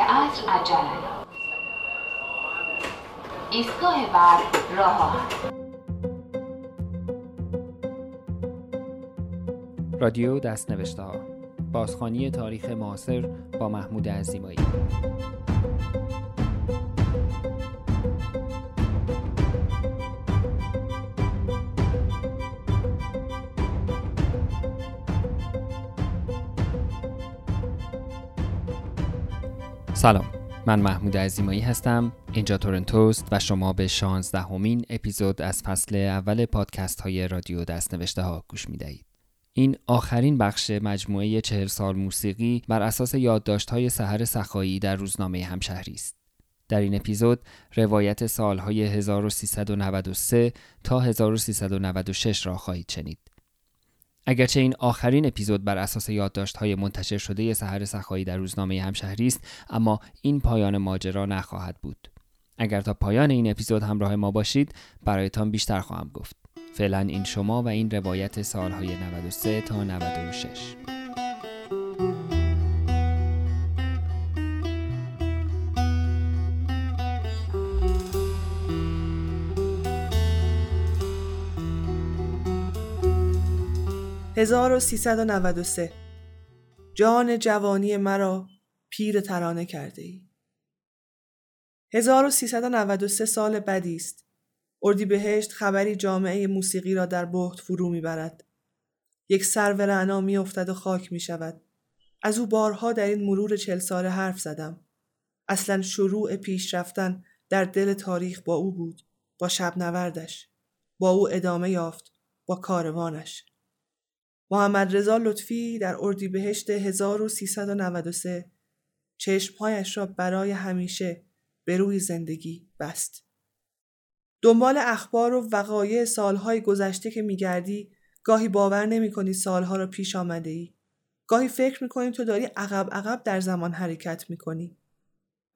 عصر عجله ایستگاه بعد راه. رادیو دست نوشته ها بازخانی تاریخ معاصر با محمود عزیمایی. سلام من محمود عزیمایی هستم اینجا تورنتوست و شما به شانزدهمین اپیزود از فصل اول پادکست های رادیو دست نوشته ها گوش می دهید. این آخرین بخش مجموعه چهل سال موسیقی بر اساس یادداشت های سحر سخایی در روزنامه همشهری است. در این اپیزود روایت سالهای 1393 تا 1396 را خواهید شنید. اگرچه این آخرین اپیزود بر اساس های منتشر شده سحر سخایی در روزنامه همشهری است اما این پایان ماجرا نخواهد بود. اگر تا پایان این اپیزود همراه ما باشید برایتان بیشتر خواهم گفت. فعلا این شما و این روایت سالهای 93 تا 96 1393 جان جوانی مرا پیر ترانه کرده ای 1393 سال بدی است اردیبهشت خبری جامعه موسیقی را در بحت فرو می‌برد یک سر و رعنا میافتد و خاک می شود. از او بارها در این مرور چل ساله حرف زدم. اصلا شروع پیش رفتن در دل تاریخ با او بود. با شب نوردش. با او ادامه یافت. با کاروانش. محمد رضا لطفی در اردیبهشت 1393 چشمهایش را برای همیشه به روی زندگی بست. دنبال اخبار و وقایع سالهای گذشته که میگردی گاهی باور نمی کنی سالها را پیش آمده ای. گاهی فکر می تو داری عقب عقب در زمان حرکت می کنی.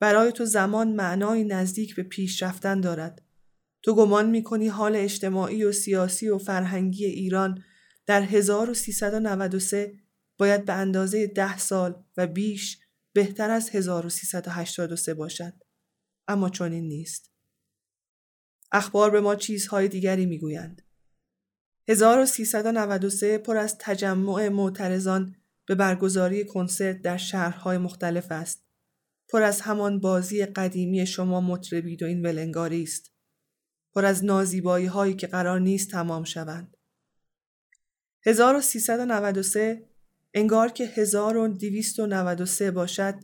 برای تو زمان معنای نزدیک به پیش رفتن دارد. تو گمان می کنی حال اجتماعی و سیاسی و فرهنگی ایران در 1393 باید به اندازه ده سال و بیش بهتر از 1383 باشد. اما چنین نیست. اخبار به ما چیزهای دیگری می‌گویند. 1393 پر از تجمع معترضان به برگزاری کنسرت در شهرهای مختلف است. پر از همان بازی قدیمی شما مطربید و این ولنگاری است. پر از نازیبایی هایی که قرار نیست تمام شوند. 1393 انگار که 1293 باشد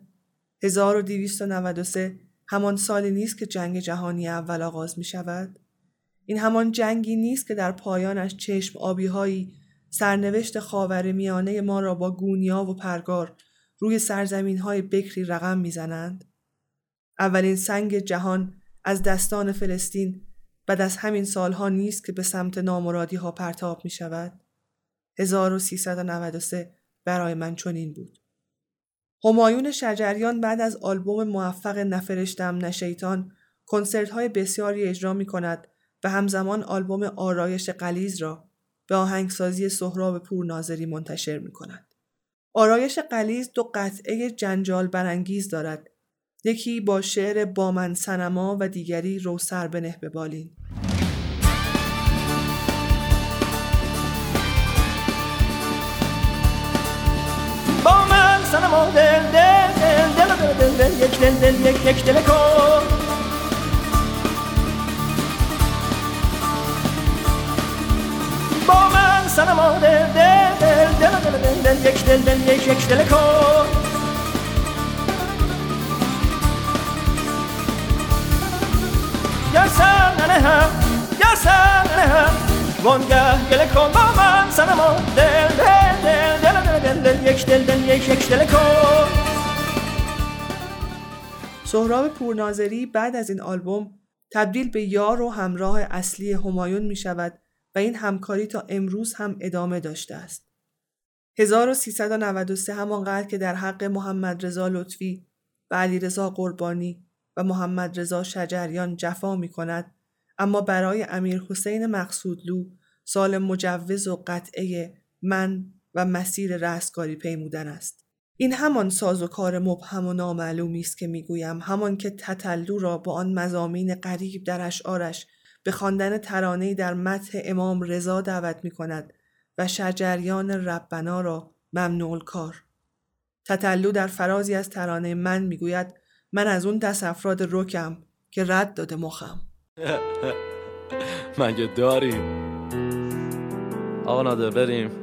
1293 همان سالی نیست که جنگ جهانی اول آغاز می شود این همان جنگی نیست که در پایانش چشم آبی هایی سرنوشت خاور میانه ما را با گونیا و پرگار روی سرزمین های بکری رقم می‌زنند. اولین سنگ جهان از دستان فلسطین بعد از همین سالها نیست که به سمت نامرادی ها پرتاب می شود 1393 برای من چنین بود. همایون شجریان بعد از آلبوم موفق نفرشتم نشیطان کنسرت های بسیاری اجرا می کند و همزمان آلبوم آرایش قلیز را به آهنگسازی سهراب پور ناظری منتشر می کند. آرایش قلیز دو قطعه جنجال برانگیز دارد. یکی با شعر بامن سنما و دیگری رو سر بنه به بالین. سنما دل دل دل دل دل دل یک دل دل یک یک دل کن با من سنما دل دل دل دل دل دل دل یک دل دل یک یک دل کن یا سن هم یا سن هم وانگه گله کن با من سنما دل دل دل یک سهراب پورناظری بعد از این آلبوم تبدیل به یار و همراه اصلی همایون می شود و این همکاری تا امروز هم ادامه داشته است. 1393 همانقدر که در حق محمد رضا لطفی و علی رضا قربانی و محمد رضا شجریان جفا می کند اما برای امیر حسین مقصودلو سال مجوز و قطعه من و مسیر رستگاری پیمودن است. این همان ساز و کار مبهم و نامعلومی است که می‌گویم همان که تتلو را با آن مزامین غریب در اشعارش به خواندن ترانه‌ای در متح امام رضا دعوت می کند و شجریان ربنا را ممنوع کار تتلو در فرازی از ترانه من می‌گوید من از اون دست افراد رکم که رد داده مخم. مگه داریم؟ آقا ناده بریم.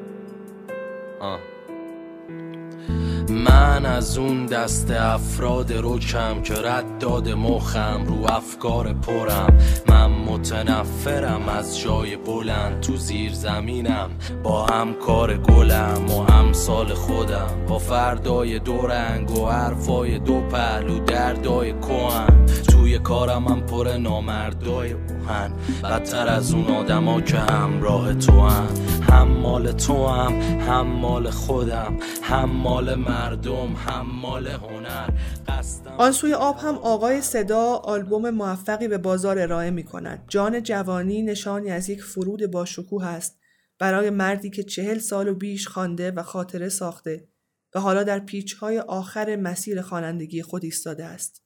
من از اون دست افراد روکم که رد داد مخم رو افکار پرم. من متنفرم از جای بلند تو زیر زمینم. با همکار گلم و همسال خودم. با فردای دو رنگ و حرفای دو پهلو دردای کوهم توی کارم هم پر نامردای بوهن بدتر از اون آدما که همراه تو هم هم مال تو هم هم مال خودم هم مال مردم هم مال هنر آن سوی آب هم آقای صدا آلبوم موفقی به بازار ارائه می کند. جان جوانی نشانی از یک فرود با شکوه است برای مردی که چهل سال و بیش خوانده و خاطره ساخته و حالا در پیچهای آخر مسیر خوانندگی خود ایستاده است.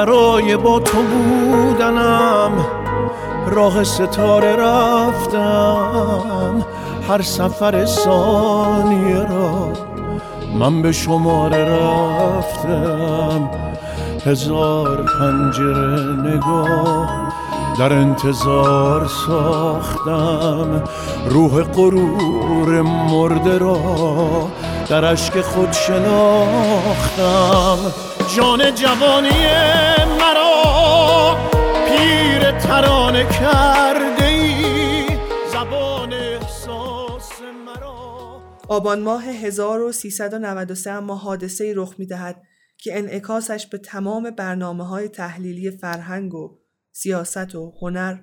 برای با تو بودنم راه ستاره رفتم هر سفر ثانیه را. من به شماره رفتم هزار پنجره نگاه در انتظار ساختم. روح غرور مرده را در عشق خود شناختم. جان جوانی مرا پیر ترانه کرده ای زبان احساس مرا آبان ماه 1393 اما حادثه رخ می دهد که انعکاسش به تمام برنامه های تحلیلی فرهنگ و سیاست و هنر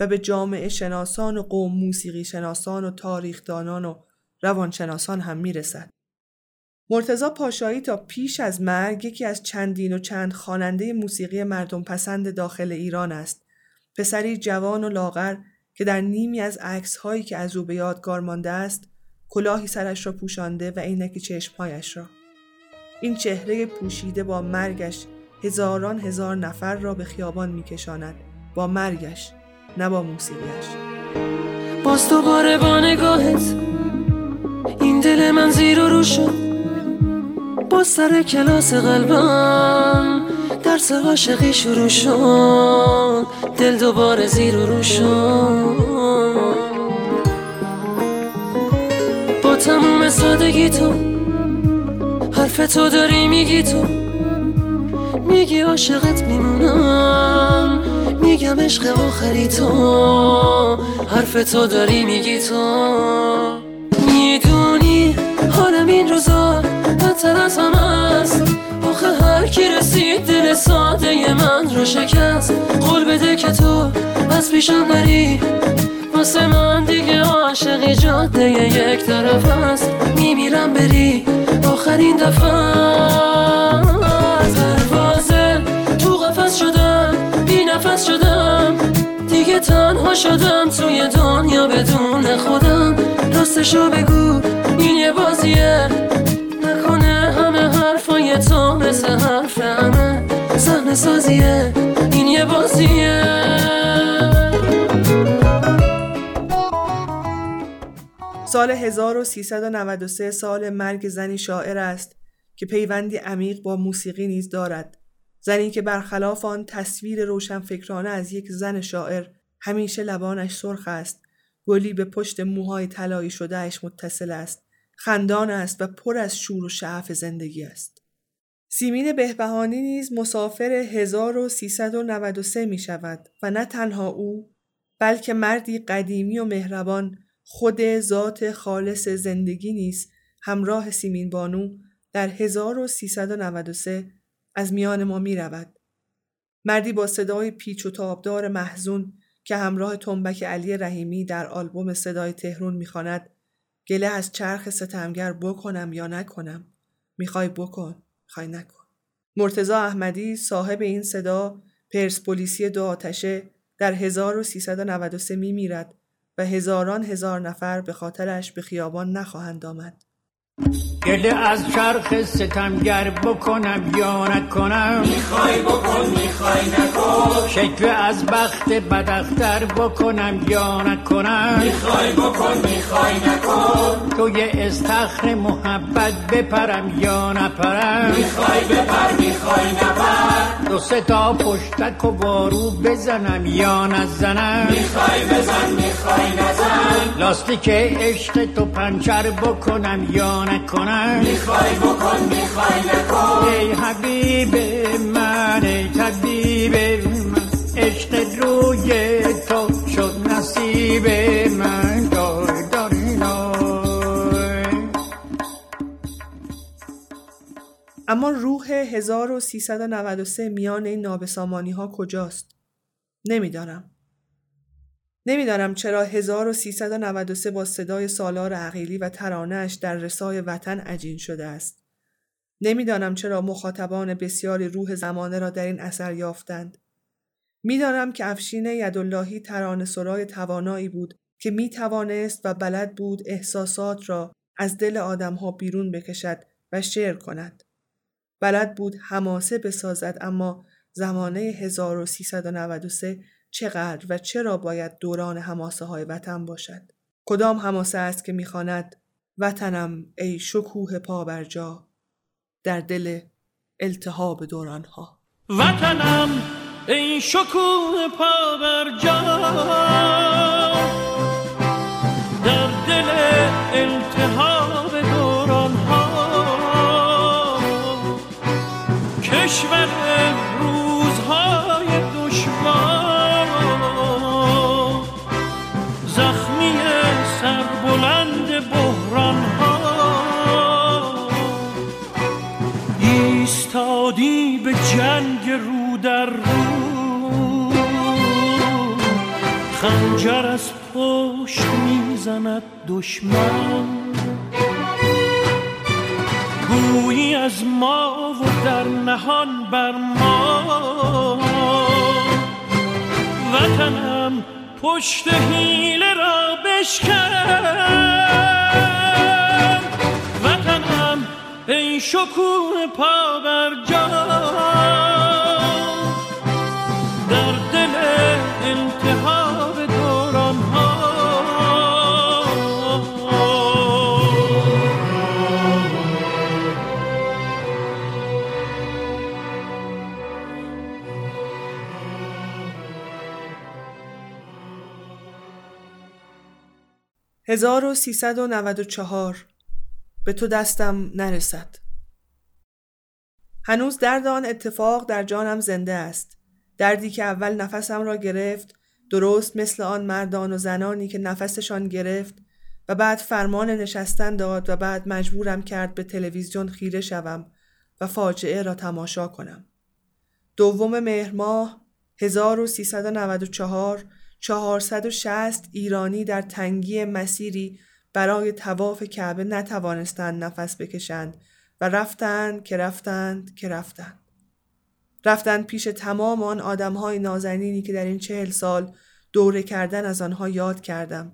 و به جامعه شناسان و قوم موسیقی شناسان و تاریخدانان و روانشناسان هم می‌رسد. مرتزا پاشایی تا پیش از مرگ یکی از چندین و چند خواننده موسیقی مردم پسند داخل ایران است. پسری جوان و لاغر که در نیمی از عکس هایی که از او به یادگار مانده است کلاهی سرش را پوشانده و عینک چشمهایش را. این چهره پوشیده با مرگش هزاران هزار نفر را به خیابان میکشاند با مرگش نه با موسیقیش باز دوباره با نگاهت این دل من زیر و رو شد با سر کلاس قلبم درس عاشقی شروع شد. دل دوباره زیر و رو شد. با تموم سادگی تو حرف تو داری میگی تو. میگی عاشقت میمونم میگم عشق آخری تو. حرف تو داری میگی تو. می‌دونی حالم این روزا از هم است. آخه هر کی رسید دل ساده من رو شکست. قول بده که تو از پیشم نری واسه من دیگه عاشقی جاده یک طرف است. میمیرم بری. آخرین دفعه پروازه تو قفص شدم بی نفس شدم. دیگه تنها شدم توی دنیا بدون خودم. راستشو بگو این یه بازیه. همه حرفای تو مثل حرف همه صحنه سازیه این یه بازیه. سال 1393 سال مرگ زنی شاعر است که پیوندی عمیق با موسیقی نیز دارد. زنی که برخلاف آن تصویر روشنفکرانه از یک زن شاعر همیشه لبانش سرخ است. گلی به پشت موهای طلایی شدهش متصل است. خندان است و پر از شور و شعف زندگی است سیمین بهبهانی نیز مسافر 1393 می شود و نه تنها او بلکه مردی قدیمی و مهربان خود ذات خالص زندگی نیست همراه سیمین بانو در 1393 از میان ما می رود. مردی با صدای پیچ و تابدار محزون که همراه تنبک علی رحیمی در آلبوم صدای تهرون می‌خواند گله از چرخ ستمگر بکنم یا نکنم می‌خوای بکن می‌خوای نکن مرتزا احمدی صاحب این صدا پرسپولیسی دو آتشه در 1393 می میرد و هزاران هزار نفر به خاطرش به خیابان نخواهند آمد. گله از چرخ ستمگر بکنم یا نکنم؟ می‌خوای بکن می‌خوای نکن. شکوه از بخت بدختر بکنم یا نکنم؟ می‌خوای بکن می‌خوای نکن. توی استخر محبت بپرم یا نپرم؟ می‌خوای بپر می‌خوای نپر. دو سه تا پشتک و بارو بزنم یا نزنم؟ می‌خوای بزن می‌خوای نزن. لاستیک عشق تو پنچر بکنم یا نکنم می‌خوای بکن می‌خوای نکن ای حبیب من ای طبیب من عشق روی تو شد نصیب من اما روح 1393 میان این نابسامانی ها کجاست؟ نمی‌دانم. نمی‌دانم چرا 1393 با صدای سالار عقیلی و ترانهش در رسای وطن عجین شده است. نمی‌دانم چرا مخاطبان بسیاری روح زمانه را در این اثر یافتند. می‌دانم که افشین یداللهی ترانه سرای توانایی بود که می توانست و بلد بود احساسات را از دل آدمها بیرون بکشد و شعر کند. بلد بود حماسه بسازد اما زمانه 1393 چقدر و چرا باید دوران حماسه های وطن باشد؟ کدام حماسه است که می‌خواند وطنم ای شکوه پا بر جا در دل التهاب دوران ها وطنم ای شکوه پا بر جا در دل التهاب دوران ها کشور خنجر از پشت می‌زند دشمن؟ گویی از ما و در نهان بر ما. وطنم پشت حیله را بشکن. وطنم ای شکوه پا بر جا 1394 به تو دستم نرسد. هنوز درد آن اتفاق در جانم زنده است. دردی که اول نفسم را گرفت درست مثل آن مردان و زنانی که نفسشان گرفت و بعد فرمان نشستن داد و بعد مجبورم کرد به تلویزیون خیره شوم و فاجعه را تماشا کنم. دوم مهر ماه 1394 460 ایرانی در تنگی مسیری برای تواف کعبه نتوانستند نفس بکشند و رفتند که رفتند که رفتند. رفتند پیش تمام آن آدمهای نازنینی که در این چهل سال دوره کردن از آنها یاد کردم.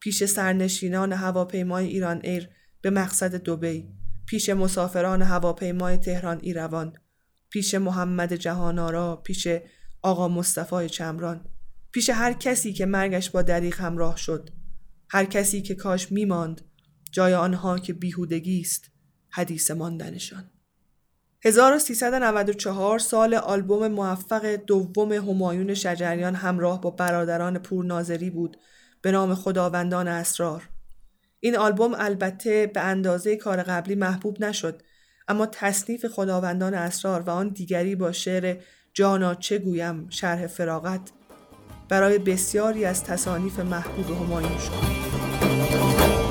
پیش سرنشینان هواپیمای ایران ایر به مقصد دوبی، پیش مسافران هواپیمای تهران ایروان، پیش محمد جهانارا، پیش آقا مصطفی چمران، پیش هر کسی که مرگش با دریغ همراه شد، هر کسی که کاش میماند جای آنها که بیهودگی است حدیث ماندنشان. 1394 سال آلبوم موفق دوم همایون شجریان همراه با برادران پور ناظری بود به نام خداوندان اسرار. این آلبوم البته به اندازه کار قبلی محبوب نشد اما تصنیف خداوندان اسرار و آن دیگری با شعر جانا چه گویم شرح فراغت برای بسیاری از تصانیف محبوب همایون شد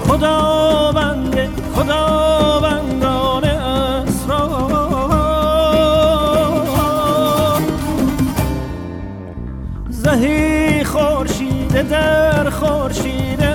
خداوند خداوندان اسرار. زهی خورشید در خورشید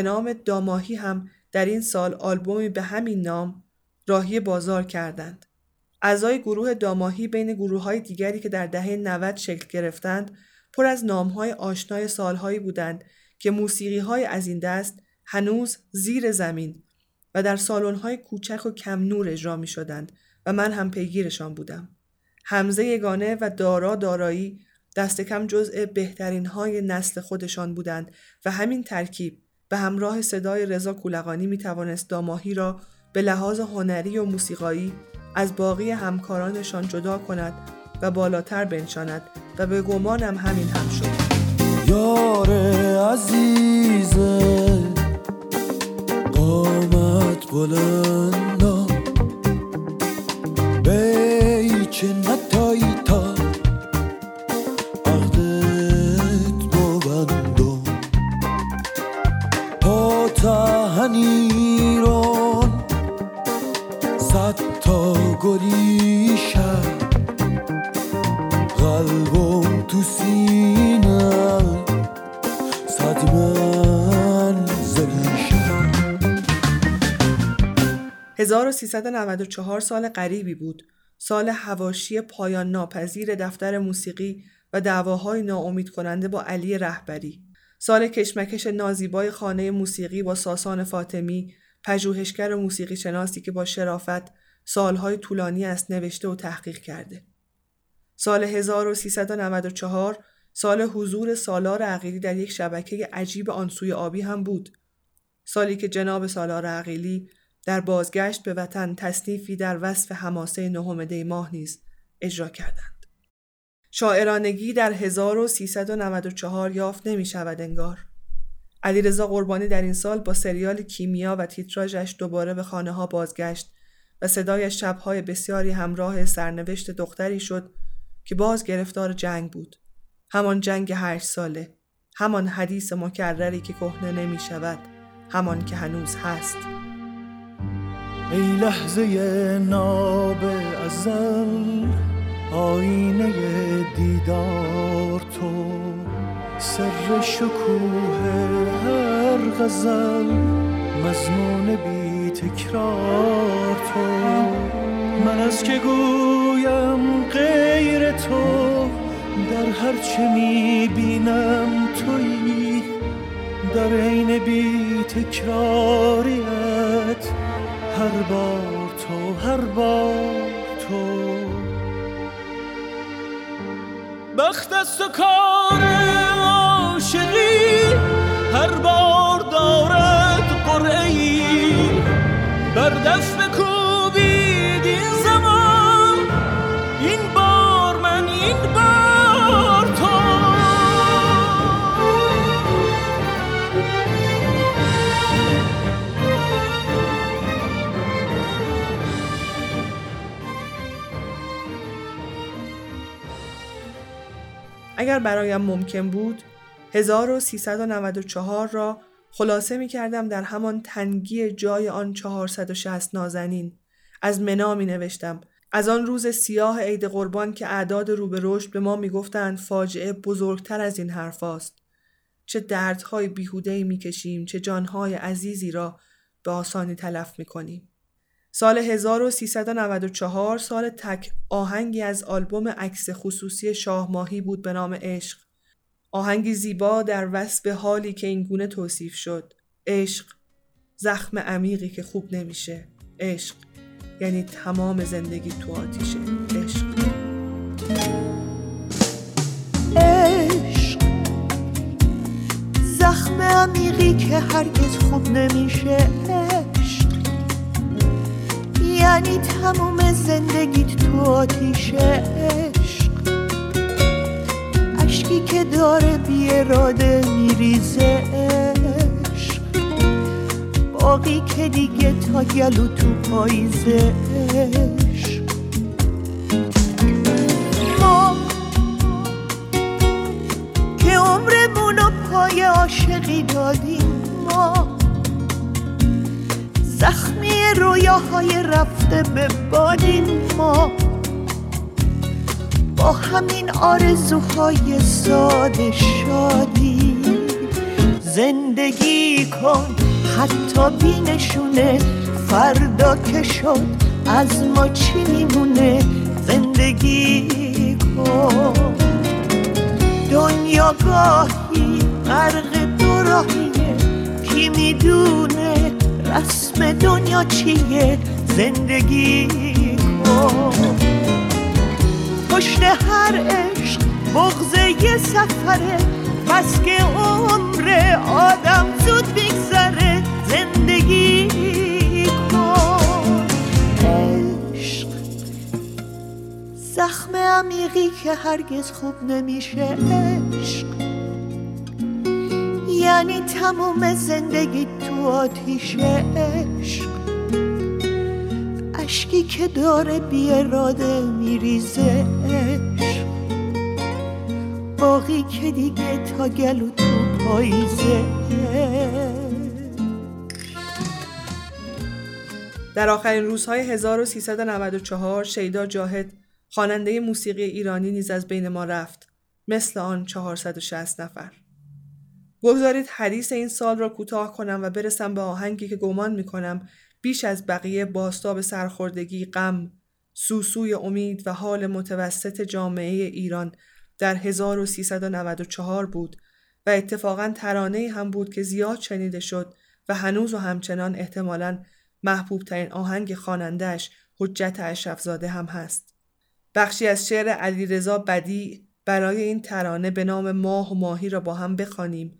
به نام داماهی هم در این سال آلبومی به همین نام راهی بازار کردند. اعضای گروه داماهی بین گروه های دیگری که در دهه 90 شکل گرفتند پر از نامهای آشنای سالهایی بودند که موسیقی های از این دست هنوز زیر زمین و در های کوچک و کم نور اجرا می شدند و من هم پیگیرشان بودم. حمزه یگانه و دارا دارایی دست کم جزء بهترین های نسل خودشان بودند و همین ترکیب به همراه صدای رضا کولقانی می توانست داماهی را به لحاظ هنری و موسیقایی از باقی همکارانشان جدا کند و بالاتر بنشاند و به گمانم همین هم شد. یار عزیز قامت بلندم بیچه تهنیران صد تا گلی شد قلبم تو سینه. 1394 سال غریبی بود. سال هواشی پایان ناپذیر دفتر موسیقی و دعواهای ناامید کننده با علی رهبری. سال کشمکش نازیبای خانه موسیقی با ساسان فاطمی پژوهشگر موسیقی شناسی که با شرافت سالهای طولانی است نوشته و تحقیق کرده سال 1394 سال حضور سالار عقیلی در یک شبکه عجیب آنسوی آبی هم بود سالی که جناب سالار عقیلی در بازگشت به وطن تصنیفی در وصف حماسه نهم دی ماه نیز اجرا کردند. شاعرانگی در 1394 یافت نمی شود انگار. علیرضا قربانی در این سال با سریال کیمیا و تیتراژش دوباره به خانه ها بازگشت و صدای شبهای بسیاری همراه سرنوشت دختری شد که باز گرفتار جنگ بود. همان جنگ هشت ساله. همان حدیث مکرری که کهنه نمی شود. همان که هنوز هست. ای لحظه ناب ازل آینه دیدار تو سر شکوه هر غزل مضمون بی تکرار تو. من از که گویم غیر تو در هر چه می‌بینم تویی. در عین بی تکراریت هر بار تو هر بار تو. بخت است و کار عاشقی هر بار دارد قرعی بر دست اگر برایم ممکن بود 1394 را خلاصه می کردم در همان تنگی جای آن 460 نازنین از منا می نوشتم از آن روز سیاه عید قربان که اعداد رو به رشد به ما می گفتند فاجعه بزرگتر از این حرف است. چه دردهای بیهوده می کشیم چه جانهای عزیزی را به آسانی تلف می کنیم. سال 1394 سال تک آهنگی از آلبوم عکس خصوصی شاه ماهی بود به نام عشق. آهنگی زیبا در وصف حالی که این گونه توصیف شد. عشق زخم عمیقی که خوب نمیشه. عشق یعنی تمام زندگی تو آتیشه. عشق عشق زخم عمیقی که هرگز خوب نمیشه یعنی تموم زندگیت تو آتیش عشق. اشکی که داره بی اراده میریزه عشق. باقی که دیگه تا گلو تو پاییزه که عمرمونو پای عاشقی دادیم ما زخمی رویاهای رفته به بادین ما. با همین آرزوهای ساده شادی. زندگی کن حتی بینشونه. فردا که شد از ما چی میمونه؟ زندگی کن. دنیا گاهی غرق دو راهیه. کی می‌دونه؟ رسم دنیا چیه زندگی کن پشت هر عشق بغض یه سفره بس که عمر آدم زود بگذره زندگی کن عشق زخم عمیقی که هرگز خوب نمیشه عشق. یعنی تموم زندگی آتیش عشق. اشکی که داره بی اراده میریزه عشق. باقی که دیگه تا گلو تو پاییزه در آخرین روزهای 1394 شیدا جاهد خواننده موسیقی ایرانی نیز از بین ما رفت مثل آن 460 نفر. بگذارید حدیث این سال را کوتاه کنم و برسم به آهنگی که گمان می کنم بیش از بقیه باستاب سرخوردگی، غم، سوسوی امید و حال متوسط جامعه ایران در 1394 بود و اتفاقا ترانه هم بود که زیاد شنیده شد و هنوز و همچنان احتمالاً محبوب ترین آهنگ خانندهش حجت اشرفزاده هم هست. بخشی از شعر علیرضا بدی برای این ترانه به نام ماه و ماهی را با هم بخوانیم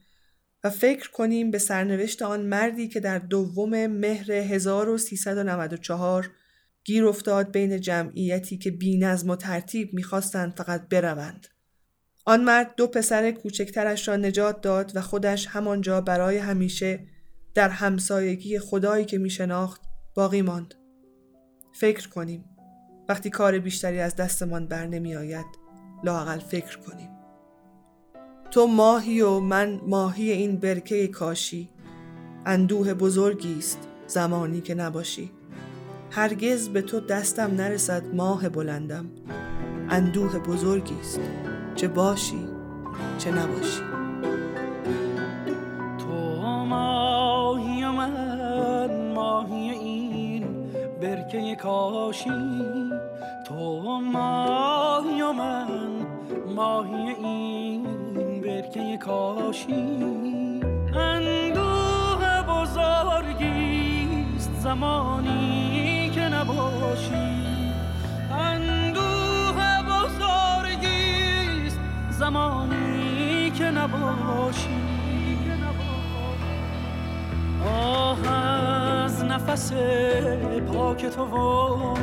و فکر کنیم به سرنوشت آن مردی که در دوم مهر 1394 گیر افتاد بین جمعیتی که بی نظم و ترتیب می‌خواستند فقط بروند. آن مرد دو پسر کوچکترش را نجات داد و خودش همانجا برای همیشه در همسایگی خدایی که میشناخت باقی ماند. فکر کنیم وقتی کار بیشتری از دستمان بر نمی آید لاقل فکر کنیم. تو ماهی و من ماهی این برکه کاشی. اندوه بزرگی است زمانی که نباشی. هرگز به تو دستم نرسد ماه بلندم. اندوه بزرگی است چه باشی چه نباشی. تو ماهی من ماهی این برکه کاشی. تو ماهی من ماهی این برکه کاشی. اندوه بزرگیست زمانی که نباشی. اندوه بزرگیست زمانی که نباشی. آه از نفس پاک تو و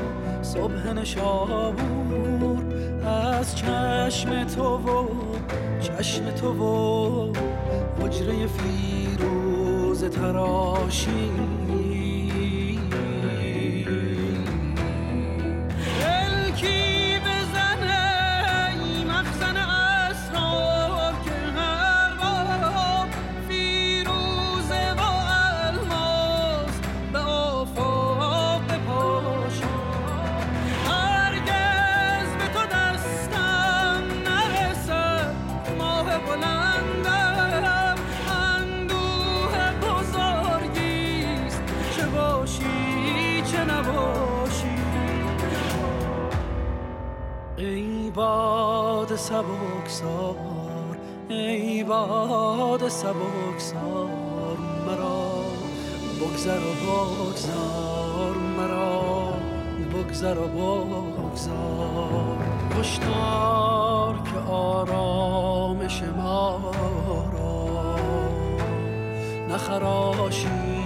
صبح نشابور از چشم تو و چشم تو و حجره فیروز تراشی. باد سبکسار ای باد سبکسار مرا بگذر و بگذار مرا بگذر و بگذار. هشدار که آرامش ما را نخراشی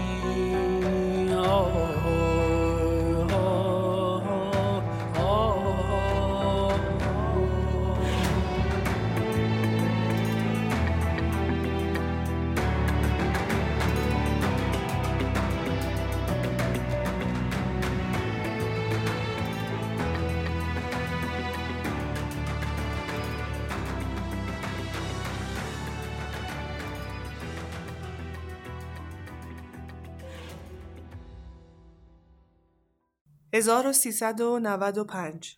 1395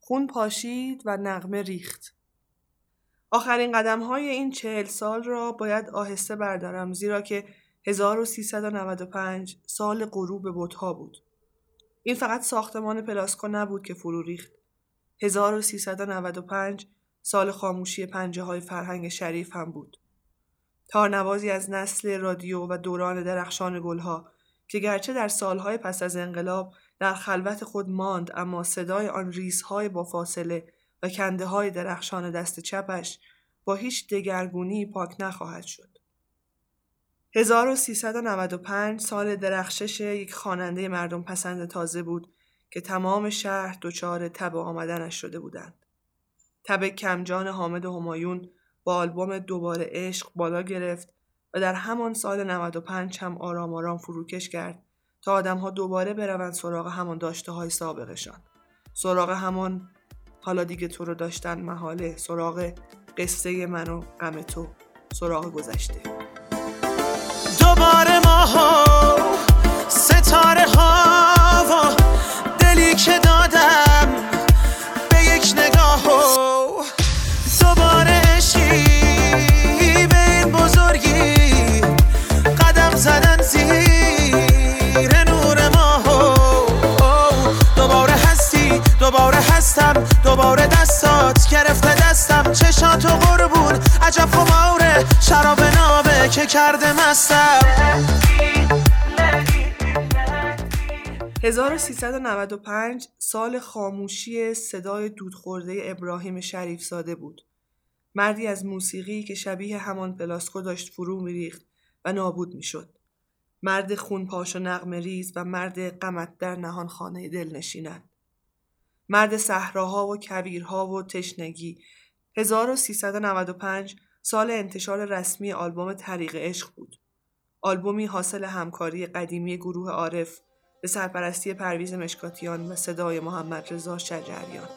خون پاشید و نغمه ریخت آخرین قدم های این چهل سال را باید آهسته بردارم زیرا که 1395 سال غروب بوتها بود. این فقط ساختمان پلاسکو نبود که فرو ریخت. 1395 سال خاموشی پنجه های فرهنگ شریف هم بود. تارنوازی از نسل رادیو و دوران درخشان گلها که گرچه در سالهای پس از انقلاب در خلوت خود ماند اما صدای آن ریزهای با فاصله و کنده های درخشان دست چپش با هیچ دگرگونی پاک نخواهد شد. 1395 سال درخشش یک خواننده مردم پسند تازه بود که تمام شهر دچار تب آمدنش شده بودند. تب کمجان حامد همایون با آلبوم دوباره عشق بالا گرفت و در همان سال 95 هم آرام آرام فروکش کرد تا آدم ها دوباره بروند سراغ همان داشته های سابقشان. سراغ همان حالا دیگه تو رو داشتن محاله سراغ قصه من و غم تو سراغ گذشته دوباره ها ستاره کرده مستم 1395 سال خاموشی صدای دودخورده ابراهیم شریف ساده بود. مردی از موسیقی که شبیه همان پلاسکو داشت فرو میریخت و نابود می‌شد. مرد خون پاش و نغم ریز و مرد قمت در نهان خانه دل نشینند. مرد صحراها و کویرها و تشنگی 1395 سال انتشار رسمی آلبوم طریق عشق بود. آلبومی حاصل همکاری قدیمی گروه عارف به سرپرستی پرویز مشکاتیان و صدای محمد رضا شجریان.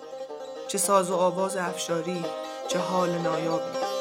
چه ساز و آواز افشاری، چه حال نایابی.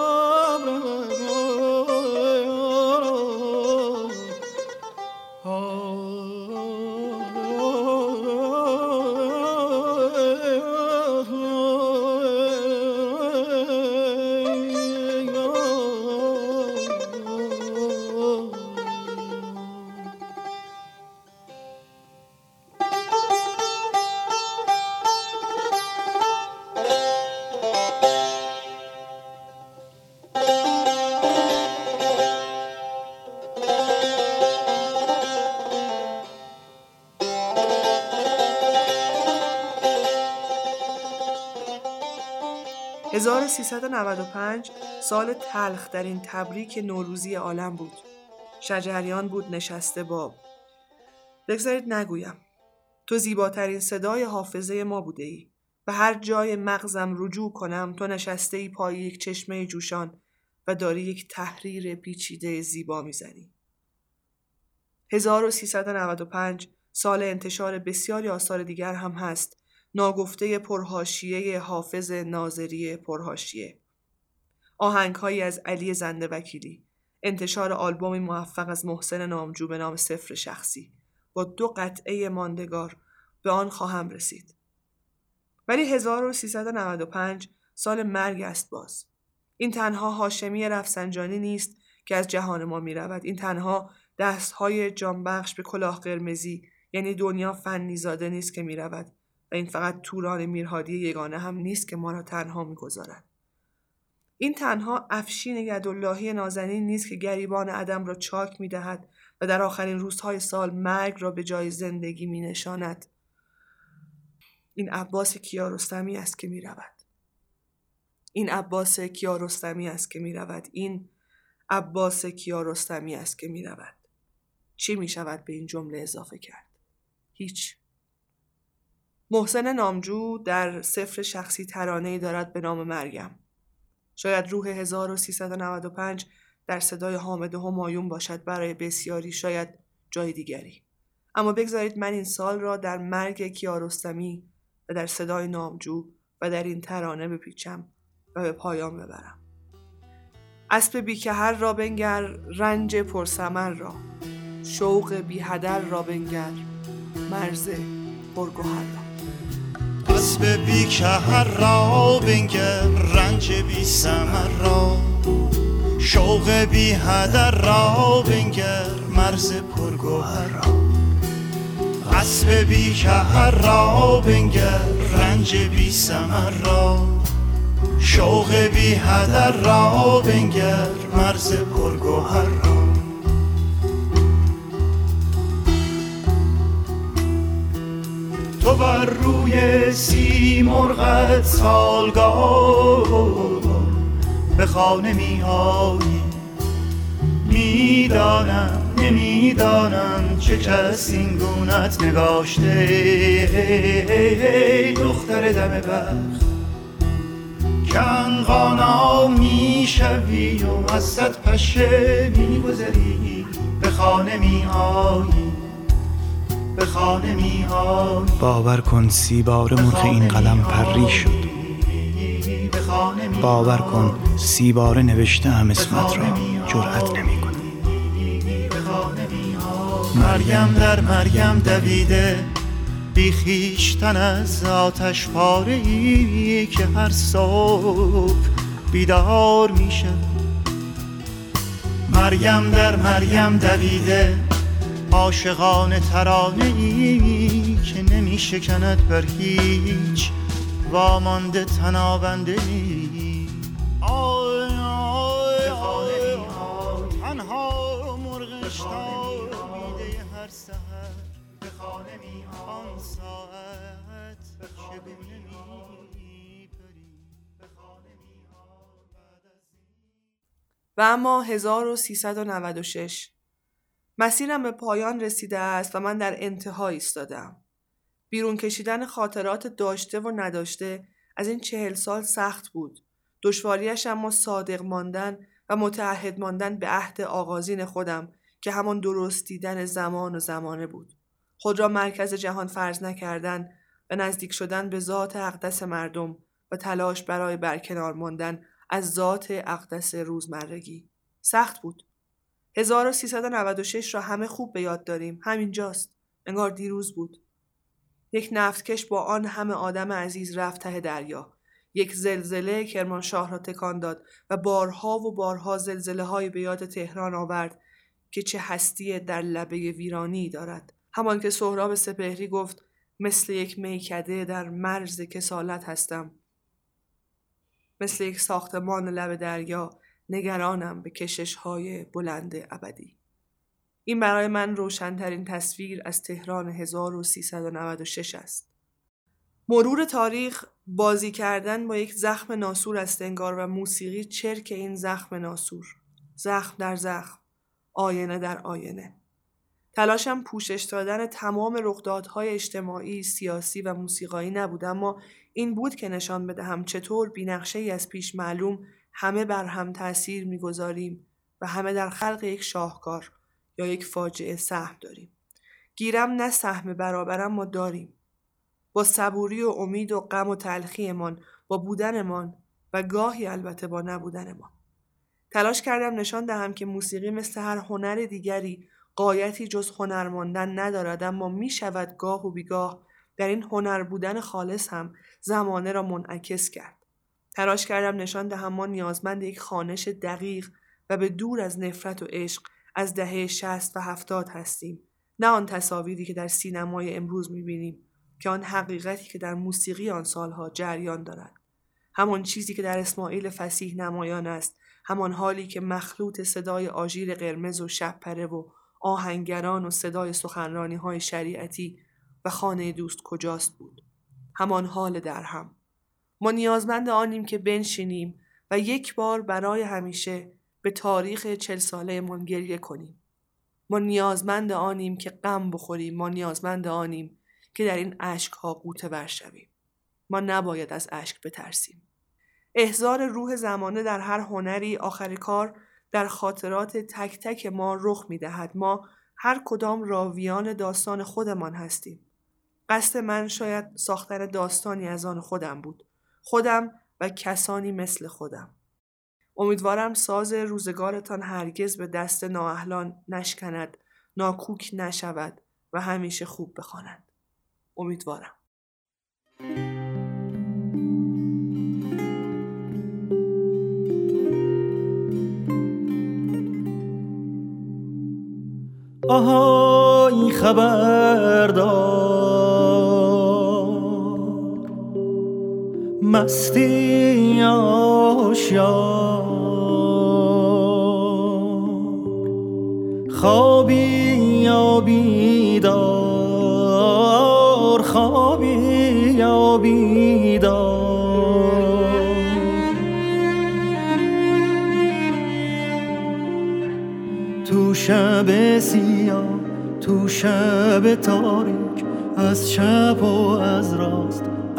تلخ در این تبریک نوروزی عالم بود. شجریان بود نشسته باب. بگذارید نگویم. تو زیباترین صدای حافظه ما بوده ای. و هر جای مغزم رجوع کنم تو نشسته ای پای یک چشمه جوشان و داری یک تحریر پیچیده زیبا می‌زنی. 1395 سال انتشار بسیاری آثار دیگر هم هست ناگفته پرهاشیه حافظ ناظری پرهاشیه آهنگهایی از علی زنده وکیلی. انتشار آلبومی موفق از محسن نامجو به نام سفر شخصی. با دو قطعه ماندگار به آن خواهم رسید. ولی 1395 سال مرگ است باز. این تنها هاشمی رفسنجانی نیست که از جهان ما می رود. این تنها دستهای جانبخش به کلاه قرمزی یعنی دنیا فنی زاده نیست که می رود و این فقط توران میرهادی یگانه هم نیست که ما را تنها می‌گذارد. این تنها افشین یداللهی نازنین نیست که گریبان عدم را چاک می‌دهد و در آخرین روزهای سال مرگ را به جای زندگی می نشاند. این عباس کیارستمی است که می رود. این عباس کیارستمی است که می رود این عباس کیارستمی است که می رود چی می شود به این جمله اضافه کرد؟ هیچ. محسن نامجو در سفر شخصی ترانه دارد به نام مریم. شاید روح 1395 در صدای حامد همایون باشد برای بسیاری شاید جای دیگری. اما بگذارید من این سال را در مرگ کیارستمی و در صدای نامجو و در این ترانه بپیچم و به پایان ببرم. اسب بیکهر را بنگر رنج پرسمر را. شوق بیهدر را بنگر مرز پرگوهر را. اسب بیکهر را بنگر رنج بی سمر را. شوق بیهدر را بنگر مرز پرگوهر را. اسب بیکهر را بنگر رنج بی سمر را. شوق بی هدر را بنگر مرز پرگوهر را. بر روی سی مرغت سالگاه. به خانه می آیی می‌دانم نمی‌دانم چه کس این گونت نگاشته. دختر دم بخت. کنقانا می‌شوی و از صد پشه میگذری. به خانه میآیی. به خانه میآیی باور کن سی بار مرغ این قلم پری شد. باور کن سی بار نوشته هم اسمت را جرأت نمی کن مریم در مریم دویده. بیخیشتن از آتش پاره ای که هر صبح بیدار میشه. مریم در مریم دویده. عاشقان ترانه ای که نمیشکند بر هیچ وامانده تنابنده ای و اما 1396 مسیرم به پایان رسیده است و من در انتها ایستادم. بیرون کشیدن خاطرات داشته و نداشته از این چهل سال سخت بود. دشواریش اما صادق ماندن و متعهد ماندن به عهد آغازین خودم که همان درست دیدن زمان و زمانه بود. خود را مرکز جهان فرض نکردن و نزدیک شدن به ذات اقدس مردم و تلاش برای برکنار ماندن از ذات اقدس روزمرگی. سخت بود. 1396 را همه خوب به یاد داریم. همینجاست. انگار دیروز بود. یک نفتکش با آن همه آدم عزیز رفت ته دریا. یک زلزله کرمانشاه را تکان داد و بارها و بارها زلزله های به یاد تهران آورد که چه هستی در لبه ویرانی دارد. همان که سهراب سپهری گفت مثل یک میکده در مرز کسالت هستم. مثل یک ساختمان لب دریا نگرانم به کشش های بلند ابدی. این برای من روشنترین تصویر از تهران 1396 است. مرور تاریخ بازی کردن با یک زخم ناسور است انگار و موسیقی چرک این زخم ناسور. زخم در زخم. آینه در آینه. تلاشم پوشش دادن تمام رخدادهای اجتماعی، سیاسی و موسیقایی نبود اما این بود که نشان بدهم چطور بینقشه ای از پیش معلوم همه بر هم تأثیر می‌گذاریم و همه در خلق یک شاهکار یا یک فاجعه سهم داریم. گیرم نه سهم برابرم ما داریم. با صبوری و امید و غم و تلخیمان با بودنمان و گاهی البته با نبودنمان. تلاش کردم نشان دهم که موسیقی مثل هر هنر دیگری قایتی جز هنر ماندن ندارد اما می شود گاه و بیگاه در این هنر بودن خالص هم زمانه را منعکس کرد. تلاش کردم نشان دهم ما نیازمند یک خانش دقیق و به دور از نفرت و عشق از دهه شست و هفتاد هستیم. نه آن تصاویری که در سینمای امروز می‌بینیم که آن حقیقتی که در موسیقی آن سالها جریان دارد. همان چیزی که در اسماعیل فسیح نمایان است همان حالی که مخلوط صدای آژیر قرمز و شب پره و آهنگران و صدای سخنرانی های شریعتی و خانه دوست کجاست بود. همان حال در هم ما نیازمند آنیم که بنشینیم و یک بار برای همیشه به تاریخ چل ساله من گریه کنیم. ما نیازمند آنیم که غم بخوریم. ما نیازمند آنیم که در این اشک ها قوطه ور شویم. ما نباید از اشک بترسیم. احزار روح زمانه در هر هنری آخر کار در خاطرات تک تک ما رخ می دهد. ما هر کدام راویان داستان خودمان هستیم. قصد من شاید ساختن داستانی از آن خودم بود. خودم و کسانی مثل خودم. امیدوارم ساز روزگارتان هرگز به دست نااهلان نشکند، ناکوک نشود و همیشه خوب بخواند. امیدوارم. آهای خبردار مستی آشیار خوابی یا بیدار خوابی یا بیدار. تو شب سیاه تو شب تاریک از چپ و از راست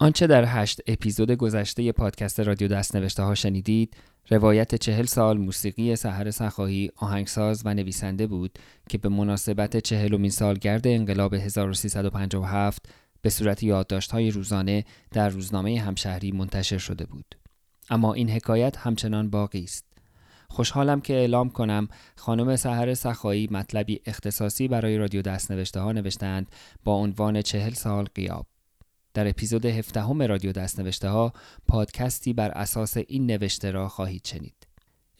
آنچه در هشت اپیزود گذشته پادکست رادیو دستنوشته ها شنیدید روایت چهل سال موسیقی سحر سخاهی آهنگساز و نویسنده بود که به مناسبت چهلمین سالگرد انقلاب 1357 به صورت های روزانه در روزنامه همشهری منتشر شده بود. اما این حکایت همچنان باقی است. خوشحالم که اعلام کنم خانم سحر سخایی مطلبی اختصاصی برای رادیو دستنوشته ها نوشتند با عنوان چهل سال قیاب. در اپیزود هفدهم رادیو دستنوشته ها پادکستی بر اساس این نوشته را خواهید شنید.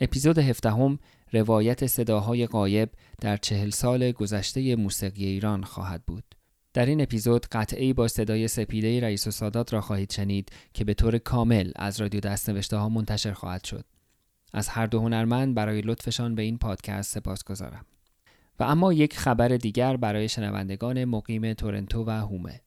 اپیزود هفدهم روایت صداهای قایب در چهل سال گذشته موسیقی ایران خواهد بود. در این اپیزود قطعی با صدای سپیده رئیس و سادات را خواهید شنید که به طور کامل از رادیو دستنوشته ها منتشر خواهد شد. از هر دو هنرمند برای لطفشان به این پادکست سپاس گذارم. و اما یک خبر دیگر برای شنوندگان مقیم تورنتو و هومه.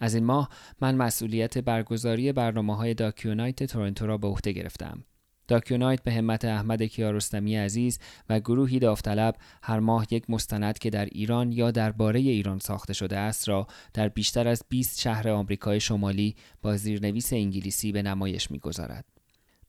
از این ماه من مسئولیت برگزاری برنامه های داکیونایت تورنتو را به عهده گرفتم. داکیونایت به همت احمد کیارستمی عزیز و گروهی داوطلب هر ماه یک مستند که در ایران یا درباره ایران ساخته شده است را در بیشتر از 20 شهر آمریکای شمالی با زیرنویس انگلیسی به نمایش می‌گذارد.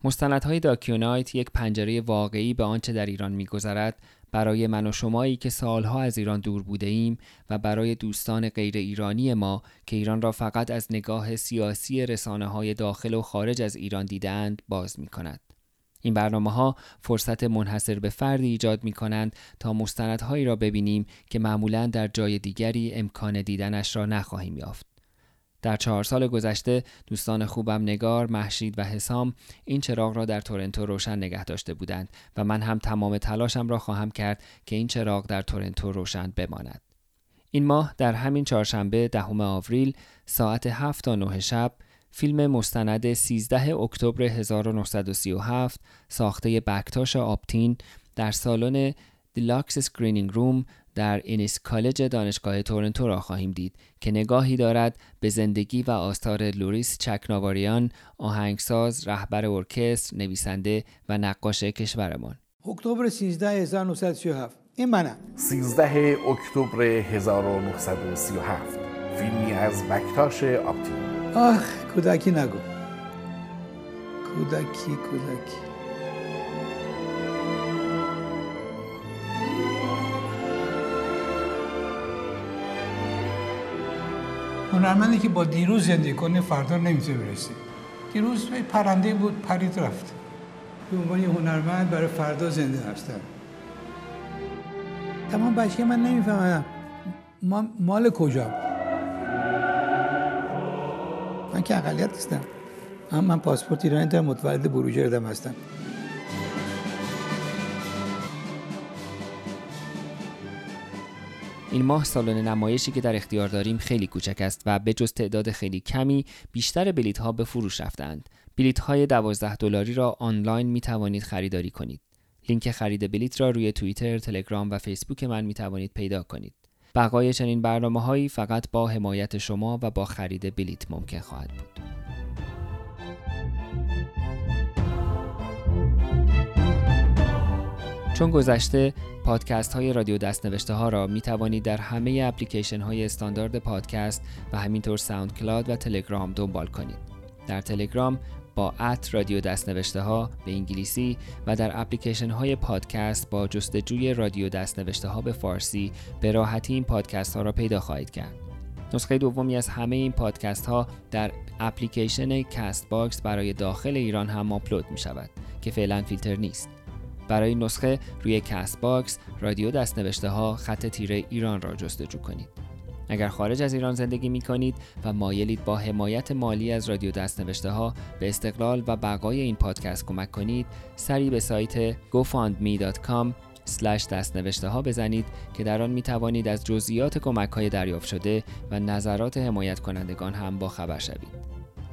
مستندهای داکیونایت یک پنجره واقعی به آنچه در ایران میگذرد برای من و شمایی که سالها از ایران دور بوده ایم و برای دوستان غیر ایرانی ما که ایران را فقط از نگاه سیاسی رسانه های داخل و خارج از ایران دیدند باز می کند. این برنامه ها فرصت منحصر به فردی ایجاد می کنند تا مستندهایی را ببینیم که معمولا در جای دیگری امکان دیدنش را نخواهیم یافت. در چهار سال گذشته دوستان خوبم نگار، محشید و حسام این چراغ را در تورنتو روشن نگه داشته بودند و من هم تمام تلاشم را خواهم کرد که این چراغ در تورنتو روشن بماند. این ماه در همین چهارشنبه دهم آوریل ساعت 7 تا 9 شب فیلم مستند 13 اکتبر 1937 ساخته بکتاش آپتین در سالن Deluxe Screening Room در Innis College دانشگاه تورنتو را خواهیم دید که نگاهی دارد به زندگی و آثار لوریس چکناواریان آهنگساز، رهبر ارکستر، نویسنده و نقاش کشورمان. اکتبر 13 1937 این منم. 13 اکتبر 1937 فیلمی از بکتاش آپتین آخ کودکی نگو. کودکی کودکی. هنرمندی که با دیروز زندگی کنه فردا نمی‌تونه برسه. دیروز پرنده بود پرید رفت. به عنوان هنرمند برای فردا زنده هستم. تمام بچه من نمی‌فهمم. مال کجا؟ من که اقلیت نیستم. اما من پاسپورت ایرانی دارم متولد بروجردم هستم. این ماه سالن نمایشی که در اختیار داریم خیلی کوچک است و به جز تعداد خیلی کمی بیشتر بلیت ها به فروش رفتند. بلیت های 12 دلاری را آنلاین می توانید خریداری کنید. لینک خرید بلیت را روی توییتر، تلگرام و فیسبوک من می توانید پیدا کنید. بقای چنین برنامه هایی فقط با حمایت شما و با خرید بلیت ممکن خواهد بود. چون گذشته پادکست های رادیو دستنوشته ها را می توانید در همه اپلیکیشن های استاندارد پادکست و همینطور SoundCloud و تلگرام دنبال کنید. در تلگرام با at رادیو دستنوشته ها به انگلیسی و در اپلیکیشن های پادکست با جستجوی رادیو دستنوشته ها به فارسی به راحتی این پادکست ها را پیدا خواهید کرد. نسخه دومی از همه این پادکست ها در اپلیکیشن Castbox برای داخل ایران هم آپلود می شود که فعلا فیلتر نیست. برای نسخه روی Castbox رادیو دستنوشته ها خط تیره ایران را جستجو کنید. اگر خارج از ایران زندگی می کنید و مایلید با حمایت مالی از رادیو دستنوشته ها به استقلال و بقای این پادکست کمک کنید سری به سایت gofundme.com دستنوشته ها بزنید که در آن می توانید از جزئیات کمک های دریافت شده و نظرات حمایت کنندگان هم با خبر شوید.